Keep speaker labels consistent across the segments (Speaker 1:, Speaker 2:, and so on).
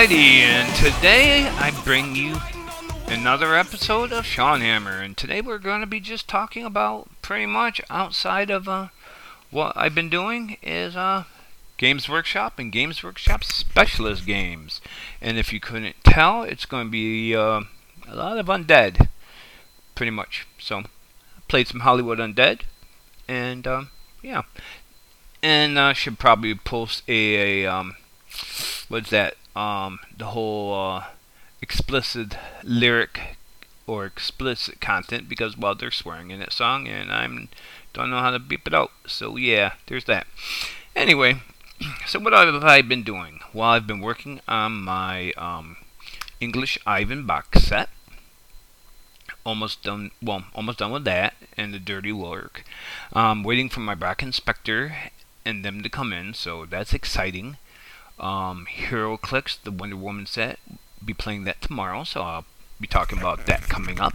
Speaker 1: Alrighty, and today I bring you another episode of Sean Hammer, and today we're going to be just talking about pretty much outside of uh, what I've been doing is uh, Games Workshop and Games Workshop specialist games. And if you couldn't tell, it's going to be uh, a lot of undead, pretty much. So, I played some Hollywood Undead, and um, yeah, and I should probably post a, a um, what's that? Um, the whole uh, explicit lyric or explicit content because well they're swearing in that song and I'm don't know how to beep it out. So yeah, there's that. Anyway, so what have I been doing? Well, I've been working on my um, English Ivan box set. Almost done. Well, almost done with that and the dirty work. Um, waiting for my Brack Inspector and them to come in, so that's exciting. Um, clicks the Wonder Woman set, be playing that tomorrow, so I'll be talking about that coming up.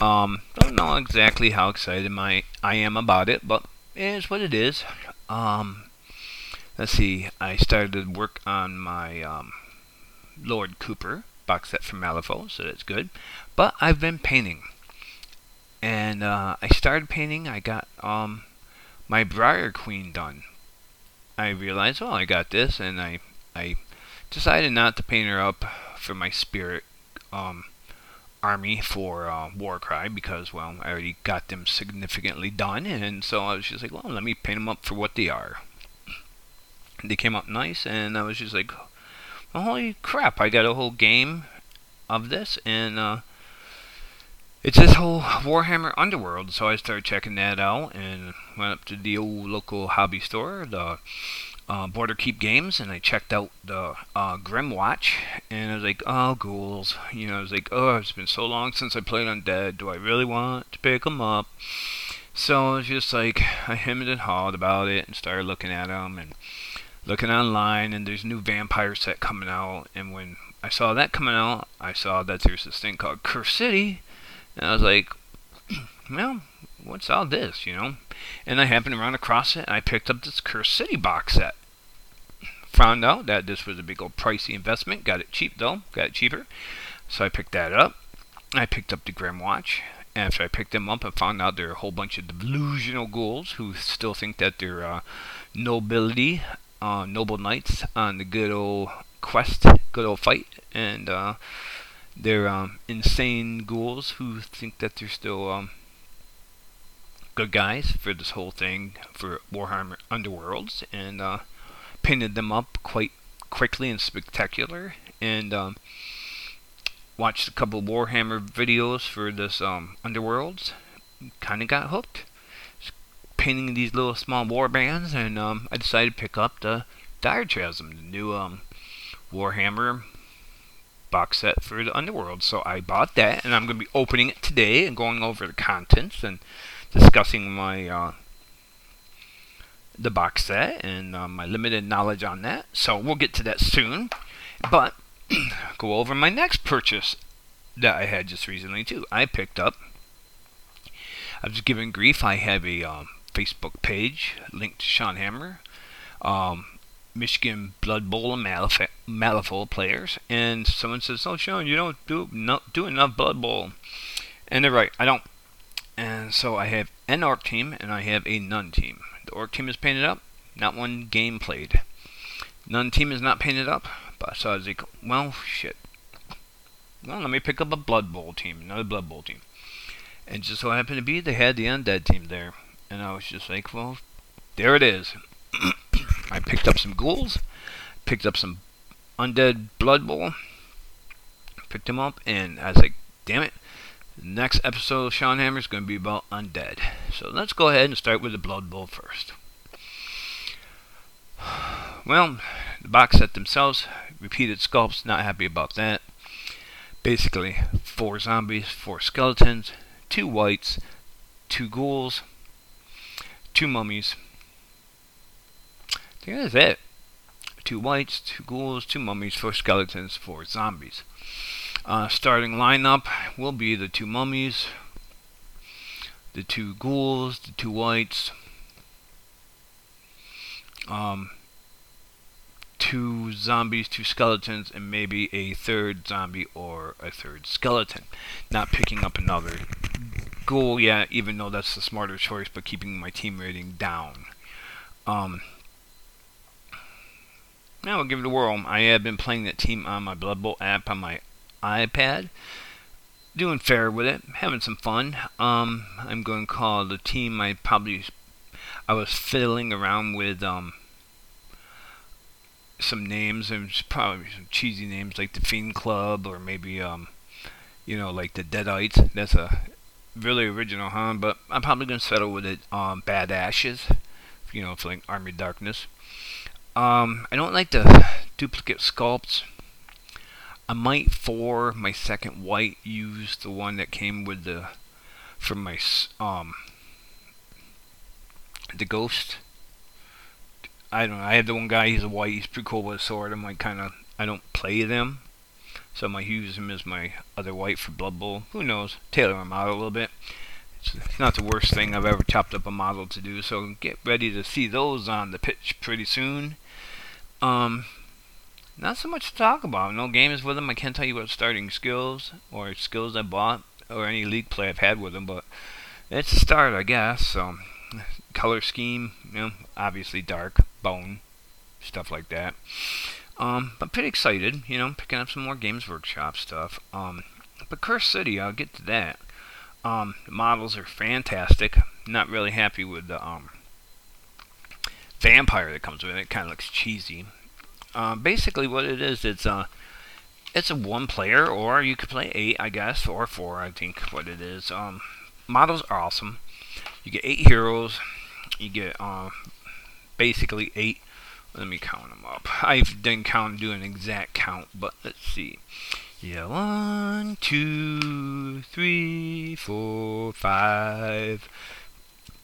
Speaker 1: Um, don't know exactly how excited my I am about it, but it is what it is. Um, let's see, I started work on my um, Lord Cooper box set from Malifaux, so that's good. But I've been painting, and uh, I started painting. I got um, my Briar Queen done. I realized, oh, I got this, and I I decided not to paint her up for my spirit um, army for uh, Warcry because, well, I already got them significantly done, and so I was just like, well, let me paint them up for what they are they came out nice, and I was just like, well, holy crap! I got a whole game of this, and uh, it's this whole Warhammer Underworld. So I started checking that out, and went up to the old local hobby store, the uh, Border Keep Games, and I checked out the uh, Grymwatch, and I was like, oh, ghouls. You know, I was like, oh, it's been so long since I played Undead. Do I really want to pick them up? So I was just like, I hemmed and hawed about it and started looking at them, and looking online and there's a new vampire set coming out and when I saw that coming out I saw that there's this thing called Curse City and I was like well what's all this you know? And I happened to run across it and I picked up this Curse City box set. Found out that this was a big old pricey investment. Got it cheap though. Got it cheaper. So I picked that up. I picked up the Grym Watch. after I picked them up I found out there are a whole bunch of delusional ghouls who still think that they're uh, nobility uh, noble knights on the good old quest, good old fight, and uh, they're um, insane ghouls who think that they're still um, good guys for this whole thing for Warhammer Underworlds, and uh, painted them up quite quickly and spectacular, and um, watched a couple Warhammer videos for this um, Underworlds. Kind of got hooked painting these little small war bands, and um, I decided to pick up the Dire Chasm, the new um, Warhammer box set for the Underworld. So I bought that, and I'm going to be opening it today and going over the contents and discussing my uh, the box set and uh, my limited knowledge on that. So we'll get to that soon. But go over my next purchase that I had just recently too. I picked up. I was given grief. I have a um, Facebook page linked to Sean Hammer, um, Michigan Blood Bowl and Malif- Malifaux players, and someone says, "Oh, Sean, you don't do not do enough Blood Bowl," and they're right. I don't. And so I have an orc team and I have a nun team. The orc team is painted up, not one game played. Nun team is not painted up, but so I was like, well, shit. Well, let me pick up a Blood Bowl team, another Blood Bowl team. And just so happened to be, they had the undead team there. And I was just like, well, there it is. I picked up some ghouls, picked up some undead blood bowl, picked them up, and I was like, damn it. Next episode of Sean Hammer is going to be about undead. So let's go ahead and start with the blood bowl first. Well, the box set themselves, repeated sculpts, not happy about that. Basically, four zombies, four skeletons, two wights, two ghouls, two mummies. That's it. Two wights, two ghouls, two mummies, four skeletons, four zombies. Uh, starting lineup will be the two mummies, the two ghouls, the two wights, um, two zombies, two skeletons, and maybe a third zombie or a third skeleton. Not picking up another ghoul yet, even though that's the smarter choice, but keeping my team rating down. Um, now we'll give it a whirl. I have been playing that team on my Blood Bowl app on my iPad. Doing fair with it, having some fun. Um, I'm going to call the team I probably I was fiddling around with um some names and probably some cheesy names like the Fiend Club or maybe um you know like the Deadites. That's a really original, huh? But I'm probably gonna settle with it. Um, Bad Ashes, you know, for like Army Darkness. Um, I don't like the duplicate sculpts. I might for my second wight use the one that came with the from my um the ghost I don't know. I have the one guy. He's a wight. He's pretty cool with a sword. I might kind of. I don't play them, so I might use him as my other wight for Blood Bowl. Who knows? Tailor him out a little bit. It's, it's not the worst thing I've ever chopped up a model to do. So get ready to see those on the pitch pretty soon. Um, not so much to talk about. No games with them. I can't tell you what starting skills or skills I bought or any league play I've had with them, but it's a start, I guess. So color scheme, you know, obviously dark, bone, stuff like that. Um, but pretty excited, you know, picking up some more Games Workshop stuff. Um, but Curse City, I'll get to that. Um, the models are fantastic. Not really happy with the um, vampire that comes with it. It kind of looks cheesy. Uh, basically, what it is, it's a uh, it's a one player, or you could play eight, I guess, or four. I think what it is. Um, models are awesome. You get eight heroes. You get uh, basically eight. Let me count them up. I didn't count, do an exact count, but let's see. Yeah, one, two, three, four, five,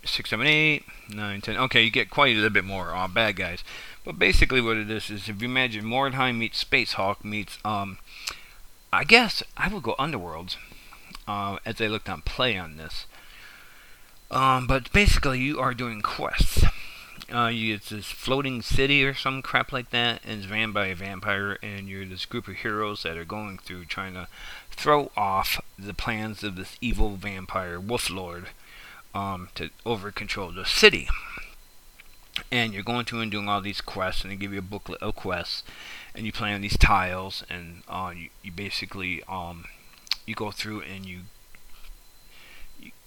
Speaker 1: six, seven, eight, nine, ten. Okay, you get quite a little bit more uh, bad guys. But basically, what it is is if you imagine Mordheim meets Space Hulk meets, um, I guess I would go Underworlds uh, as I looked on play on this. Um, but basically, you are doing quests. Uh, you, it's this floating city or some crap like that, and it's ran by a vampire, and you're this group of heroes that are going through trying to throw off the plans of this evil vampire wolf lord um, to over control the city. And you're going through and doing all these quests, and they give you a booklet of quests, and you play on these tiles, and uh, you, you basically um, you go through and you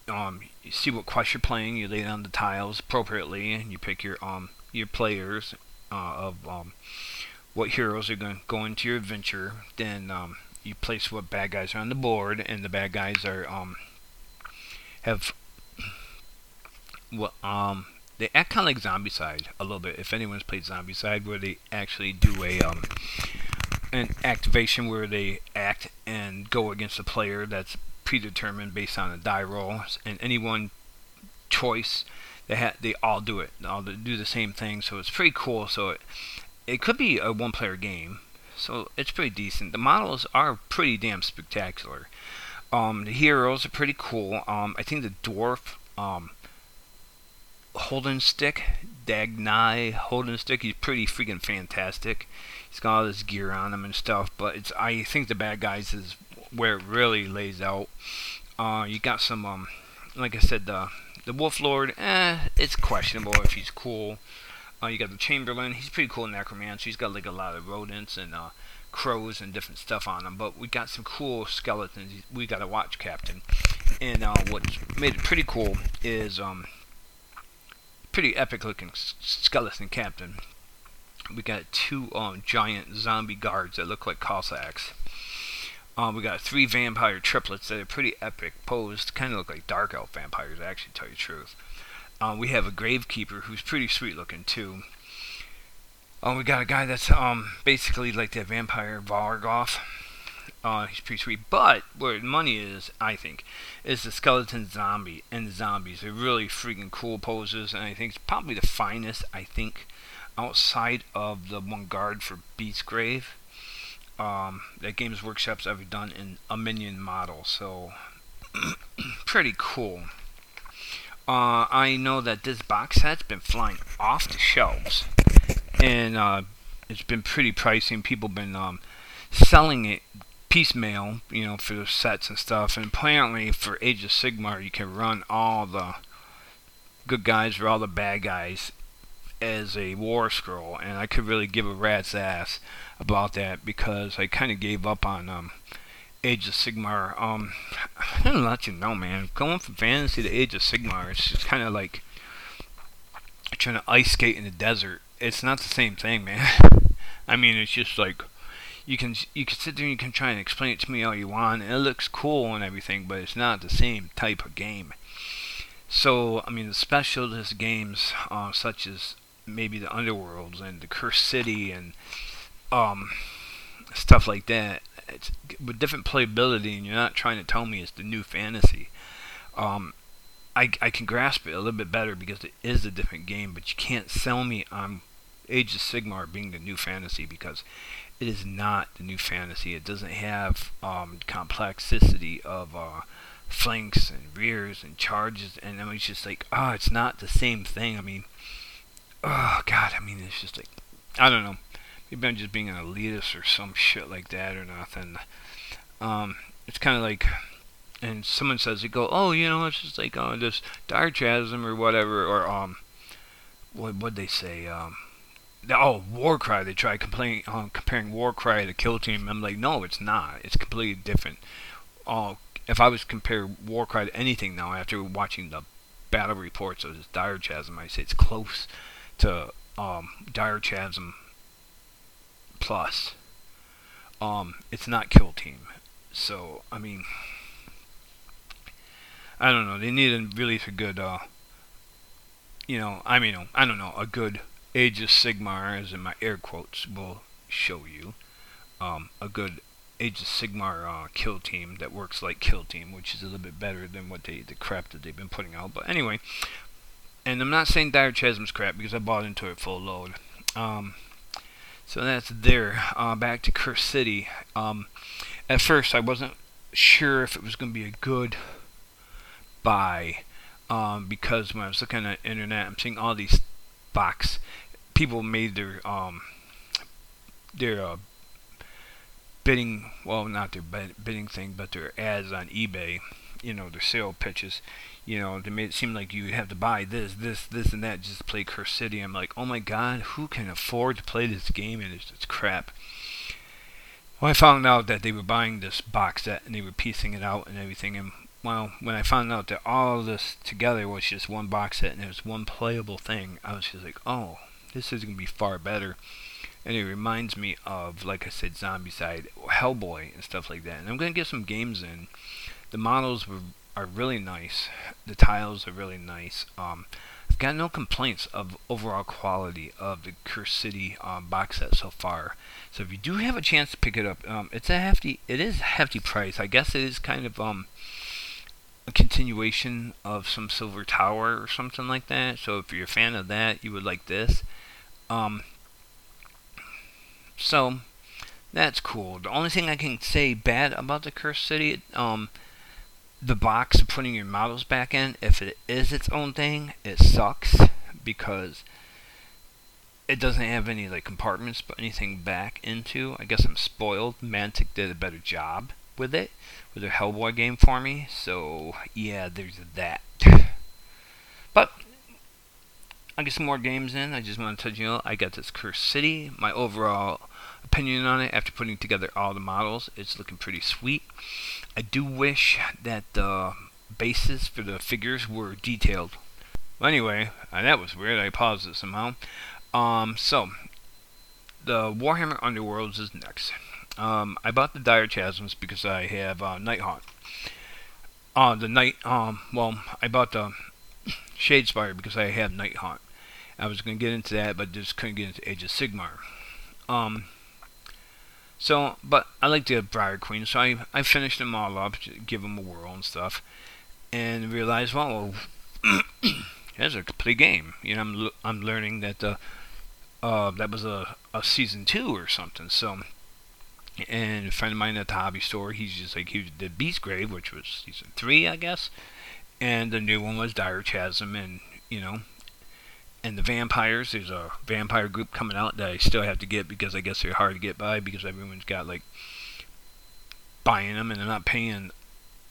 Speaker 1: um, you see what quest you're playing. You lay down the tiles appropriately, and you pick your um your players uh, of um, what heroes are going to go into your adventure. Then um, you place what bad guys are on the board, and the bad guys are um have what um they act kind of like Zombicide a little bit. If anyone's played Zombicide, where they actually do a um an activation where they act and go against a player that's predetermined based on a die roll, and any one choice they ha- they all do it. They all do the same thing, so it's pretty cool. So it it could be a one-player game, so it's pretty decent. The models are pretty damn spectacular. Um, the heroes are pretty cool. Um, I think the dwarf um, Holdenstock, Dagnai Holdenstock, he's pretty freaking fantastic. He's got all this gear on him and stuff, but it's I think the bad guys is where it really lays out. Uh, you got some, um, like I said, the the Wolf Lord. Eh, it's questionable if he's cool. Uh, you got the Chamberlain. He's pretty cool necromancer. He's got like a lot of rodents and uh, crows and different stuff on him. But we got some cool skeletons. We got a watch captain, and uh, what made it pretty cool is um, pretty epic looking skeleton captain. We got two um, giant zombie guards that look like Cossacks. Um, we got three vampire triplets that are pretty epic posed, kind of look like dark elf vampires, actually, tell you the truth. Um, we have a gravekeeper who's pretty sweet looking too. Um, we got a guy that's um basically like that vampire Vargoth. Uh, he's pretty sweet. But where money is, I think, is the skeleton zombie and the zombies. They're really freaking cool poses, and I think it's probably the finest. I think outside of the one guard for Beast's Grave um, that Games Workshop's ever done in a minion model. So, pretty cool. Uh, I know that this box set's been flying off the shelves, and uh, it's been pretty pricey, and people been um, selling it piecemeal, you know, for the sets and stuff. And apparently, for Age of Sigmar, you can run all the good guys or all the bad guys as a war scroll, and I could really give a rat's ass about that because I kind of gave up on um, Age of Sigmar. Um, I don't let you know, man. Going from fantasy to Age of Sigmar, it's just kind of like trying to ice skate in the desert. It's not the same thing, man. I mean, it's just like you can you can sit there and you can try and explain it to me all you want, and it looks cool and everything, but it's not the same type of game. So, I mean, the specialist games, uh, such as maybe the Underworlds and the Cursed City and um, stuff like that, it's with different playability, and you're not trying to tell me it's the new fantasy. Um, I, I can grasp it a little bit better because it is a different game, but you can't sell me on Age of Sigmar being the new fantasy because it is not the new fantasy. It doesn't have um, complexity of uh, flanks and rears and charges, and I mean, it's just like, oh, it's not the same thing. I mean, oh god, I mean, it's just like, I don't know. Maybe I'm just being an elitist or some shit like that or nothing. Um, it's kind of like, and someone says, they go, oh, you know, it's just like oh, this dire chasm or whatever, or um, what would they say? Um, oh, Warcry. They try complaining, uh, comparing Warcry to Kill Team. I'm like, no, it's not. It's completely different. Uh, if I was to compare Warcry to anything now, after watching the battle reports of this Dire Chasm, I say it's close to um, Plus. Um, it's not Kill Team. So, I mean, I don't know. They need a really a good, uh, you know, I mean, I don't know, a good Age of Sigmar, as in my air quotes, will show you. Um, a good Age of Sigmar uh, kill team that works like kill team, which is a little bit better than what they the crap that they've been putting out. But anyway, and I'm not saying Dire Chasm's crap because I bought into it full load. Um, so that's there. Uh, back to Cursed City. Um, at first, I wasn't sure if it was going to be a good buy um, because when I was looking at the internet, I'm seeing all these box people made their um their uh, bidding well not their bidding thing but their ads on eBay you know their sale pitches you know they made it seem like you have to buy this this this and that just to play Cursed City. I'm like oh my god who can afford to play this game and it's, it's crap? Well I found out that they were buying this box set and they were piecing it out and everything and well, when I found out that all of this together was just one box set and it was one playable thing, I was just like, oh, this is going to be far better. And it reminds me of, like I said, Zombicide, Hellboy, and stuff like that. And I'm going to get some games in. The models were, are really nice. The tiles are really nice. Um, I've got no complaints of overall quality of the Cursed City um, box set so far. So if you do have a chance to pick it up, um, it's a hefty. It is a hefty price. I guess it is kind of um a continuation of some Silver Tower or something like that. So if you're a fan of that, you would like this. Um, so that's cool. The only thing I can say bad about the Cursed City, um, the box of putting your models back in, if it is its own thing, it sucks because it doesn't have any like compartments but anything back into. I guess I'm spoiled. Mantic did a better job with it with their Hellboy game for me. So yeah, there's that. But I get some more games in. I just want to tell you I got this Cursed City. My overall opinion on it after putting together all the models, it's looking pretty sweet. I do wish that the bases for the figures were detailed. Well, anyway, uh, that was weird. I paused it somehow. Um, so the Warhammer Underworlds is next. Um, I bought the Dire Chasms because I have uh, Nighthaunt. Uh, the night, um, well, I bought the Shadespire because I have Nighthaunt. I was going to get into that, but just couldn't get into Age of Sigmar. Um, so, but I like the Briar Queen, so I, I finished them all up, give them a whirl and stuff, and realized, well, that's a complete game. You know, I'm I'm learning that the uh, that was a, a season two or something. So and a friend of mine at the hobby store, he's just like he did Beastgrave, which was season three, I guess, and the new one was Dire Chasm, and you know, and the vampires. There's a vampire group coming out that I still have to get because I guess they're hard to get by because everyone's got like buying them and they're not paying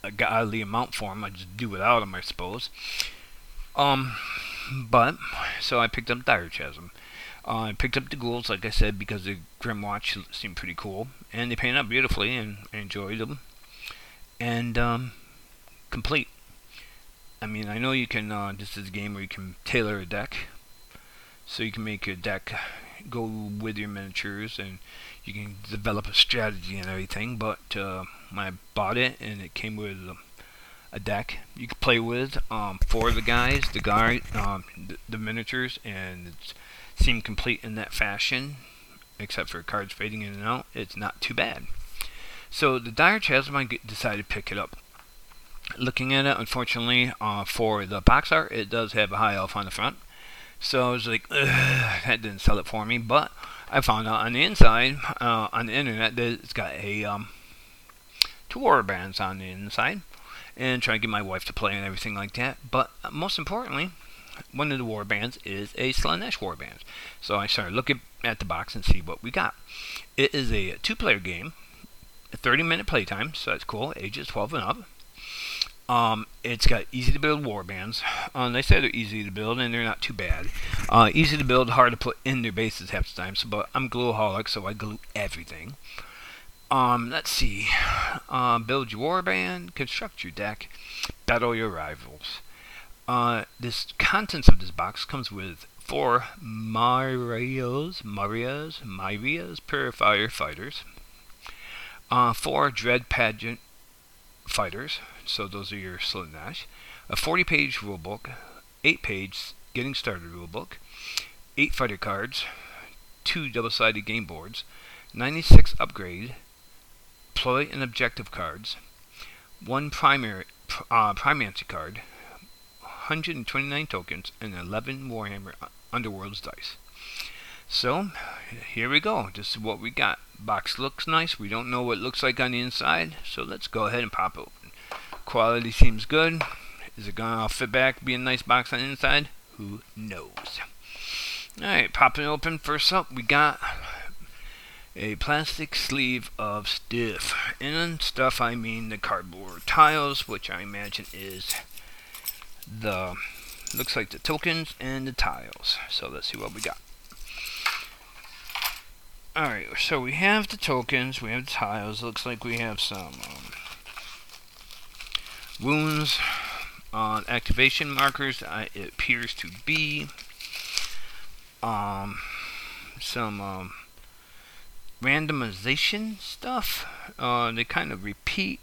Speaker 1: a godly amount for them. I just do without them, I suppose. Um, but so I picked up Dire Chasm. Uh, I picked up the ghouls, like I said, because the Grymwatch seemed pretty cool, and they painted up beautifully, and I enjoyed them. And um, complete. I mean, I know you can. Uh, this is a game where you can tailor a deck, so you can make your deck go with your miniatures, and you can develop a strategy and everything. But uh, I bought it, and it came with a deck you could play with um, for the guys, the guy, um, the, the miniatures, and it seemed complete in that fashion, except for cards fading in and out. It's not too bad. So the Dire Chasm, I decided to pick it up. Looking at it, unfortunately, uh, for the box art, it does have a high elf on the front. So I was like, that didn't sell it for me. But I found out on the inside, uh, on the internet, that it's got a um, two war bands on the inside and try to get my wife to play and everything like that. But most importantly, one of the war bands is a Slaanesh war band. So I started looking at the box and see what we got. It is a two-player game, a 30-minute playtime, so that's cool. Ages 12 and up. Um, it's got easy to build warbands. Um, they say they're easy to build, and they're not too bad. Uh, easy to build, hard to put in their bases half the time. So, but I'm glueaholic, so I glue everything. Um, let's see. Uh, build your warband, construct your deck, battle your rivals. Uh, this contents of this box comes with four Marios, Marias, Marias Purifier fighters, uh, four Dread Pageant fighters, so those are your Slaanesh, a 40-page rulebook, 8-page Getting Started rulebook, 8 fighter cards, 2 double-sided game boards, 96 upgrade, ploy and objective cards, one primary uh, primancy card, 129 tokens, and 11 Warhammer Underworlds dice. So, here we go. This is what we got. Box looks nice. We don't know what it looks like on the inside, so let's go ahead and pop it open. Quality seems good. Is it gonna fit back, be a nice box on the inside? Who knows? Alright, popping open. First up, we got a plastic sleeve of stuff. And stuff I mean the cardboard tiles, which I imagine is the looks like the tokens and the tiles. So let's see what we got. Alright, so we have the tokens, we have the tiles, looks like we have some um, wounds on activation markers, it appears to be um, some um, randomization stuff. Uh, they kind of repeat,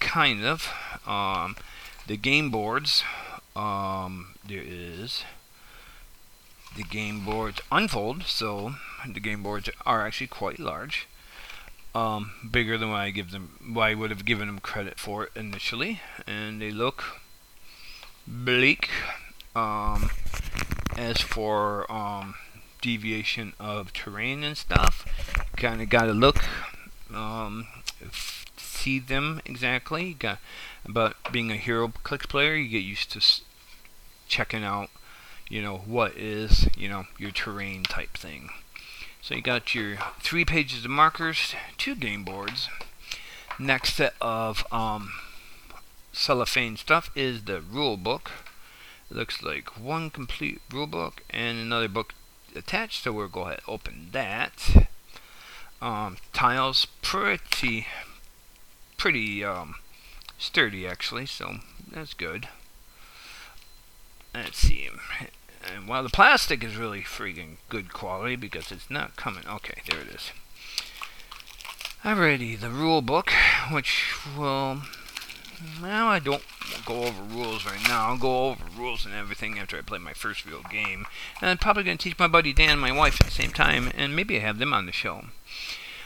Speaker 1: kind of. Um, the game boards, um, there is the game boards unfold, so the game boards are actually quite large. Um, bigger than what I give them, what I would have given them credit for initially, and they look bleak. Um, as for um, deviation of terrain and stuff. Kind of got to look, um, see them exactly. Got, but being a hero clicks player, you get used to checking out, you know, what is, you know, your terrain type thing. So you got your three pages of markers, two game boards. Next set of um, cellophane stuff is the rule book. It looks like one complete rule book and another book attached, so we'll go ahead and open that. Um, tiles pretty, pretty um, sturdy actually, so that's good. Let's see. And while the plastic is really freaking good quality because it's not coming. Okay, there it is. Alrighty, the rule book, which will well, I don't go over rules right now. I'll go over rules and everything after I play my first real game. And I'm probably going to teach my buddy Dan and my wife at the same time, and maybe I have them on the show.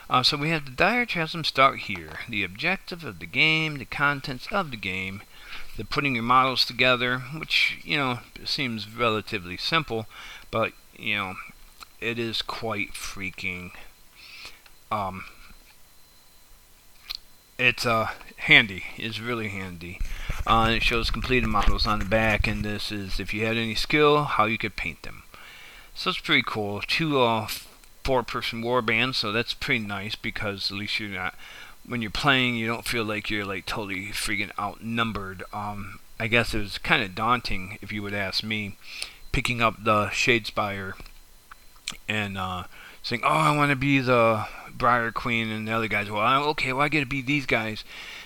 Speaker 1: Uh, so we have the Dire Chasm start here. The objective of the game, the contents of the game, the putting your models together, which, you know, seems relatively simple, but, you know, it is quite freaking um, it's uh, handy. It's really handy. Uh, it shows completed models on the back, and this is if you had any skill, how you could paint them. So it's pretty cool. Two uh, four-person war bands, so that's pretty nice because at least you're not when you're playing, you don't feel like you're like totally freaking outnumbered. Um, I guess it was kind of daunting, if you would ask me, picking up the Shadespire and uh, saying, "Oh, I want to be the Briar Queen," and the other guys, "Well, okay, well, I get to be these guys."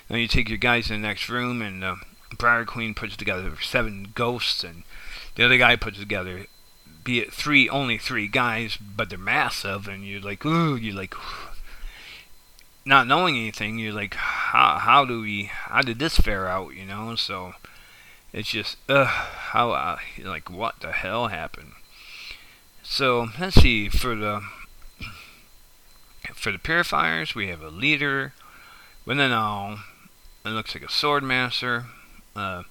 Speaker 1: Then you take your guys in the next room, and uh, Briar Queen puts together seven ghosts, and the other guy puts together, be it three, only three guys, but they're massive, and you're like, ooh, you're like, not knowing anything, you're like, how how do we, how did this fare out, you know? So it's just, ugh, how, uh, like, what the hell happened? So let's see for the for the purifiers, we have a leader, with an all. It looks like a sword master, uh,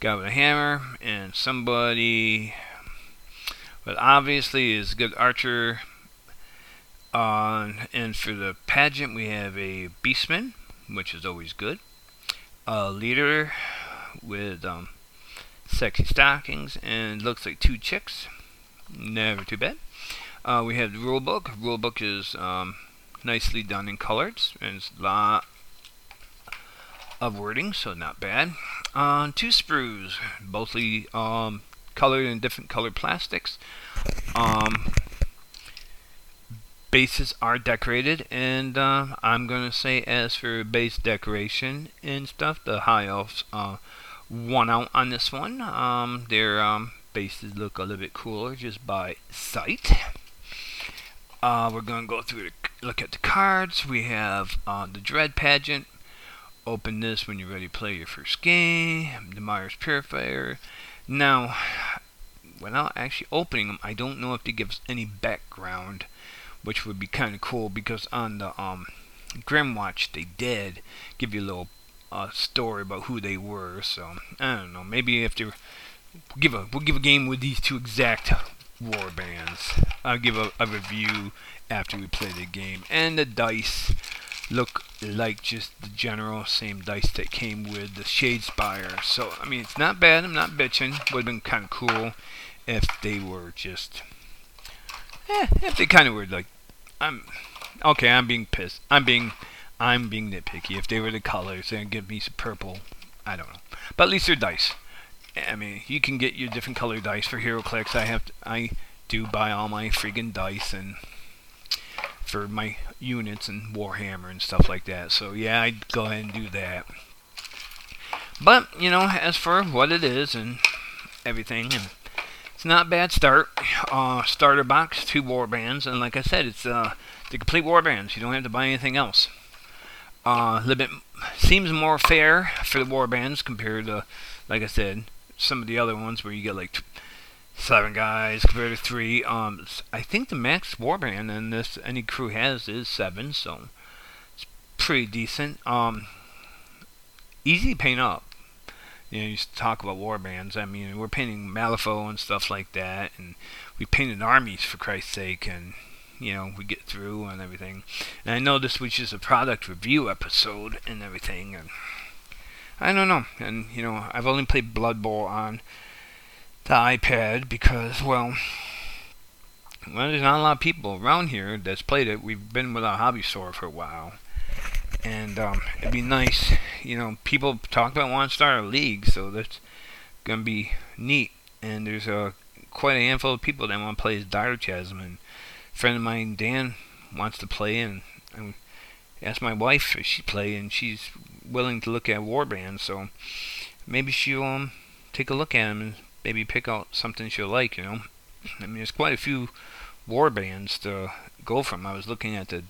Speaker 1: guy with a hammer, and somebody. But obviously is good archer uh, and for the pageant, we have a beastman, which is always good. A leader with um, sexy stockings and looks like two chicks. Never too bad. Uh, we have the rule book. Rule book is um, nicely done in colors and it's a lot of wording, so not bad. Uh, two sprues, mostly um, colored in different colored plastics. Um, bases are decorated, and uh, I'm gonna say as for base decoration and stuff, the high elves uh, won out on this one. Um, their um, bases look a little bit cooler just by sight. Uh, we're gonna go through the, look at the cards. We have uh, the Dread Pageant. Open this when you're ready to play your first game. The Myers Purifier. Now, without actually opening them, I don't know if they give us any background which would be kind of cool because on the um, Grymwatch they did give you a little uh, story about who they were. So I don't know. Maybe if they give a we'll give a game with these two exact war bands. I'll give a, a review after we play the game. And the dice look like just the general same dice that came with the Shadespire. So I mean it's not bad. I'm not bitching. Would have been kind of cool if they were just eh, if they kind of were like, I'm okay. I'm being pissed. I'm being, I'm being nitpicky. If they were the colors, they'd give me some purple. I don't know, but at least they're dice. I mean, you can get your different color dice for HeroClix. I have, to, I do buy all my freaking dice and for my units and Warhammer and stuff like that. So yeah, I'd go ahead and do that. But you know, as for what it is and everything, and it's not bad start. Uh, starter box, two war bands, and like I said, it's uh, the complete war bands. You don't have to buy anything else. Uh, a little bit seems more fair for the war bands compared to, like I said, some of the other ones where you get like seven guys compared to three. Um, I think the max war band in this any crew has is seven, so it's pretty decent. Um, easy to paint up you know, you used to talk about war bands. I mean, we're painting Malifaux and stuff like that, and we painted armies for Christ's sake, and you know, we get through and everything. And I know this was just a product review episode and everything, and I don't know. And you know, I've only played Blood Bowl on the iPad because, well, well, there's not a lot of people around here that's played it. We've been with our hobby store for a while, and um, it'd be nice. You know, people talk about wanting to start a league, so that's gonna be neat. And there's a quite a handful of people that want to play as Dire Chasm, and a friend of mine, Dan, wants to play, and I asked my wife if she'd play, and she's willing to look at warbands, so maybe she'll um, take a look at them and maybe pick out something she'll like. You know, I mean, there's quite a few war bands to go from. I was looking at the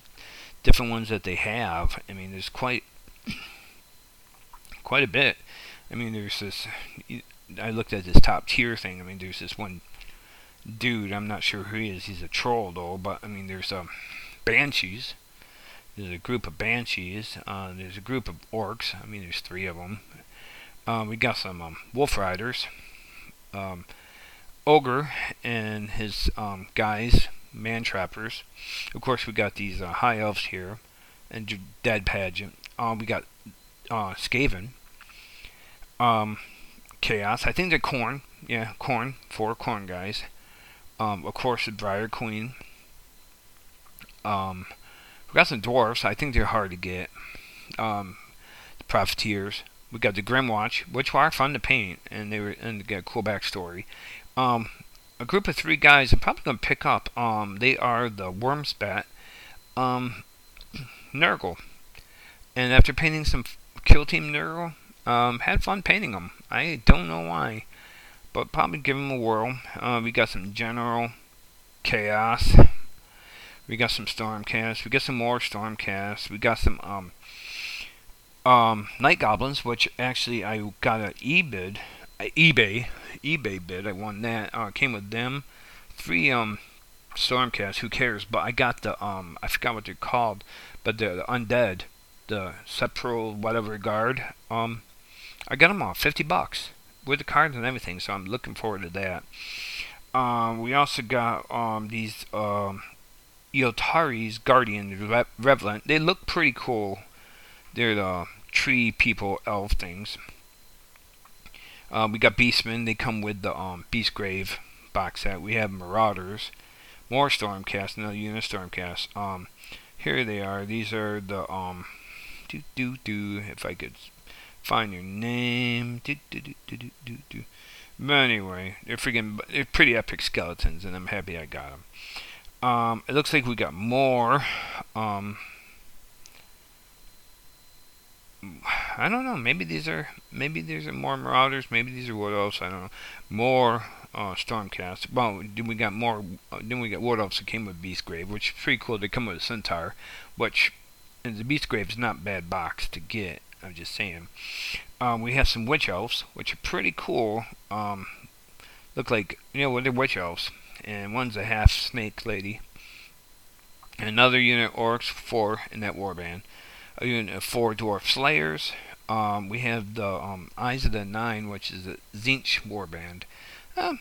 Speaker 1: different ones that they have. I mean, there's quite quite a bit. I mean, there's this. I looked at this top tier thing. I mean, there's this one dude. I'm not sure who he is. He's a troll though. But I mean, there's um banshees. There's a group of banshees. Uh, there's a group of orcs. I mean, there's three of them. Uh, we got some um, wolf riders. Um, ogre and his um, guys man trappers. Of course, we got these uh, high elves here, and dead pageant. Uh, we got uh, Skaven. um, Chaos. I think they're Khorne. Yeah, Khorne. Four Khorne guys. Um, of course, the Briar Queen. Um, we got some dwarfs. I think they're hard to get. Um, the Profiteers. We got the Grymwatch, which are fun to paint, and they were and they a cool backstory. Um, a group of three guys I'm probably gonna pick up. Um, they are the Wurmspat, um, Nurgle, and after painting some Kill Team Nurgle, um, had fun painting them. I don't know why, but probably give them a whirl. Uh, we got some General Chaos. We got some Stormcast. We got some more Stormcast. We got some um um Night Goblins, which actually I got an e-bid, uh, eBay, eBay bid. I won that. Uh, came with them. Three um Stormcast. Who cares? But I got the um I forgot what they're called, but the, the undead, the Sepulchral whatever guard. Um, I got them all 50 bucks with the cards and everything. So I'm looking forward to that. Um, we also got um these um Ylthari's Guardian Re- Revenant. They look pretty cool. They're the tree people elf things. Uh, we got Beastmen. They come with the um, Beastgrave box set. We have Marauders. More Stormcast. Another unit Stormcast. Um, here they are. These are the um, do do do. If I could find your name. Do do do do do do do. But anyway, they're freaking. They're pretty epic skeletons, and I'm happy I got them. Um, it looks like we got more. Um, I don't know. Maybe these are maybe these are more Marauders. Maybe these are Wood Elves. I don't know. More uh, Stormcast. Well, then we got more. Uh, then we got Wood Elves that came with Beastgrave, which is pretty cool. They come with a Centaur, which the Beastgrave is not bad box to get. I'm just saying. Um, we have some Witch Elves, which are pretty cool. Um, look like you know they're Witch Elves and one's a half snake lady. Another unit orcs, four in that warband. A unit of four dwarf slayers. Um, we have the um, Eyes of the Nine, which is a Tzeentch warband. Uh,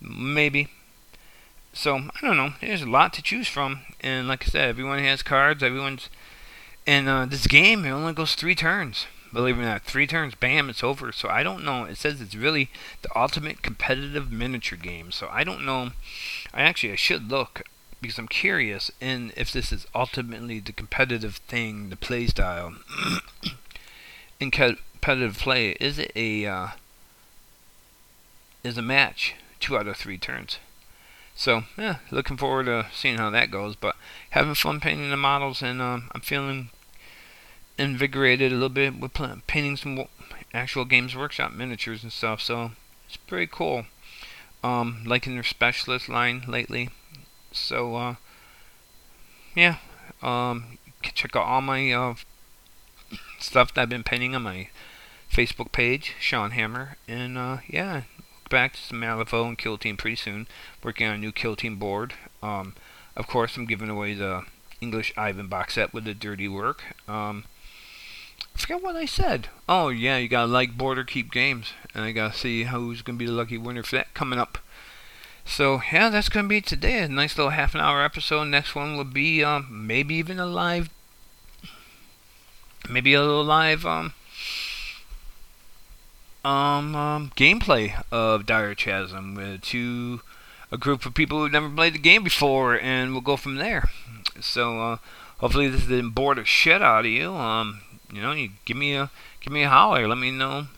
Speaker 1: maybe. So I don't know. There's a lot to choose from, and like I said, everyone has cards. Everyone's, and uh, this game it only goes three turns. Believe it or not, three turns, bam, it's over. So I don't know. It says it's really the ultimate competitive miniature game. So I don't know. I actually I should look because I'm curious in if this is ultimately the competitive thing, the play style. in competitive play, is it a uh, is a match two out of three turns? So yeah, looking forward to seeing how that goes. But having fun painting the models, and um, I'm feeling invigorated a little bit with painting some actual Games Workshop miniatures and stuff. So it's pretty cool. Um, liking their specialist line lately. So uh, yeah, um, check out all my uh, stuff that I've been painting on my Facebook page, Sean Hammer, and uh, yeah, back to some Malifaux and Kill Team pretty soon. Working on a new Kill Team board. Um, of course, I'm giving away the English Ivan box set with the dirty work. Um, I forget what I said. Oh yeah, you gotta like Border Keep games, and I gotta see who's gonna be the lucky winner for that coming up. So yeah, that's gonna be today. A nice little half an hour episode. Next one will be um, maybe even a live, maybe a little live um, um, um gameplay of Dire Chasm with two a group of people who've never played the game before, and we'll go from there. So uh, hopefully this didn't bore the shit out of you. Um, you know, you give me a give me a holler. Let me know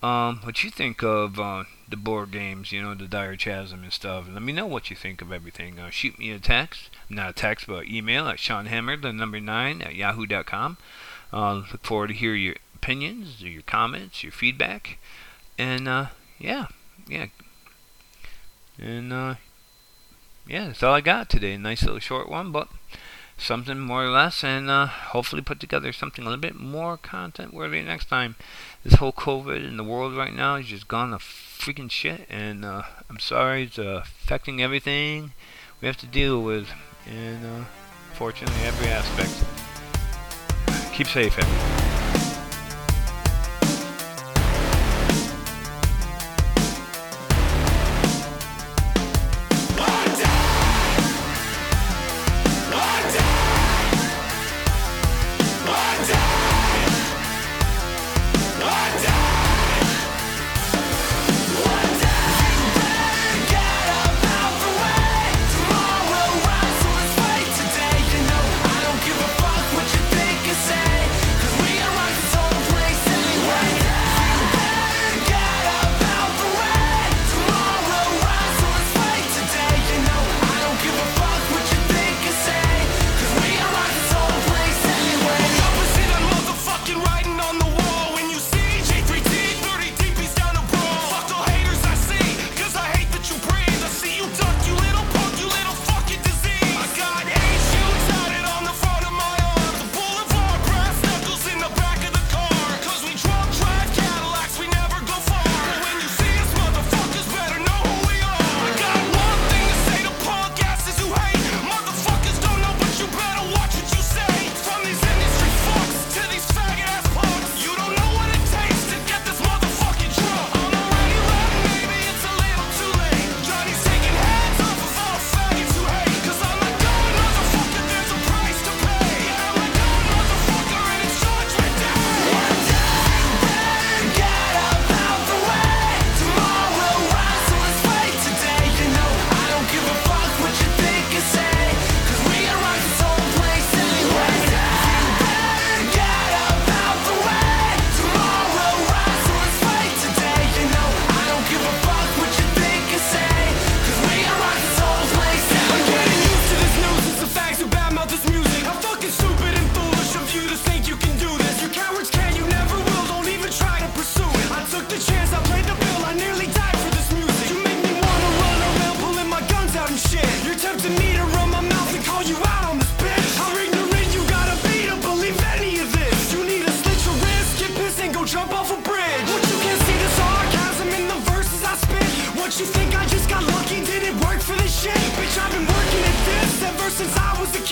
Speaker 1: um, what you think of uh, the board games. You know, the Dire Chasm and stuff. Let me know what you think of everything. Uh, shoot me a text, not a text, but email at Sean Hammer, the number nine at yahoo.com. Uh, look forward to hear your opinions, your comments, your feedback, and uh, yeah, yeah, and uh, yeah, that's all I got today. Nice little short one, but something more or less, and uh, hopefully put together something a little bit more content worthy next time. This whole COVID in the world right now is just gone to freaking shit, and uh, I'm sorry, it's uh, affecting everything we have to deal with, and uh, fortunately, every aspect. Keep safe, everyone.
Speaker 2: since I was a kid.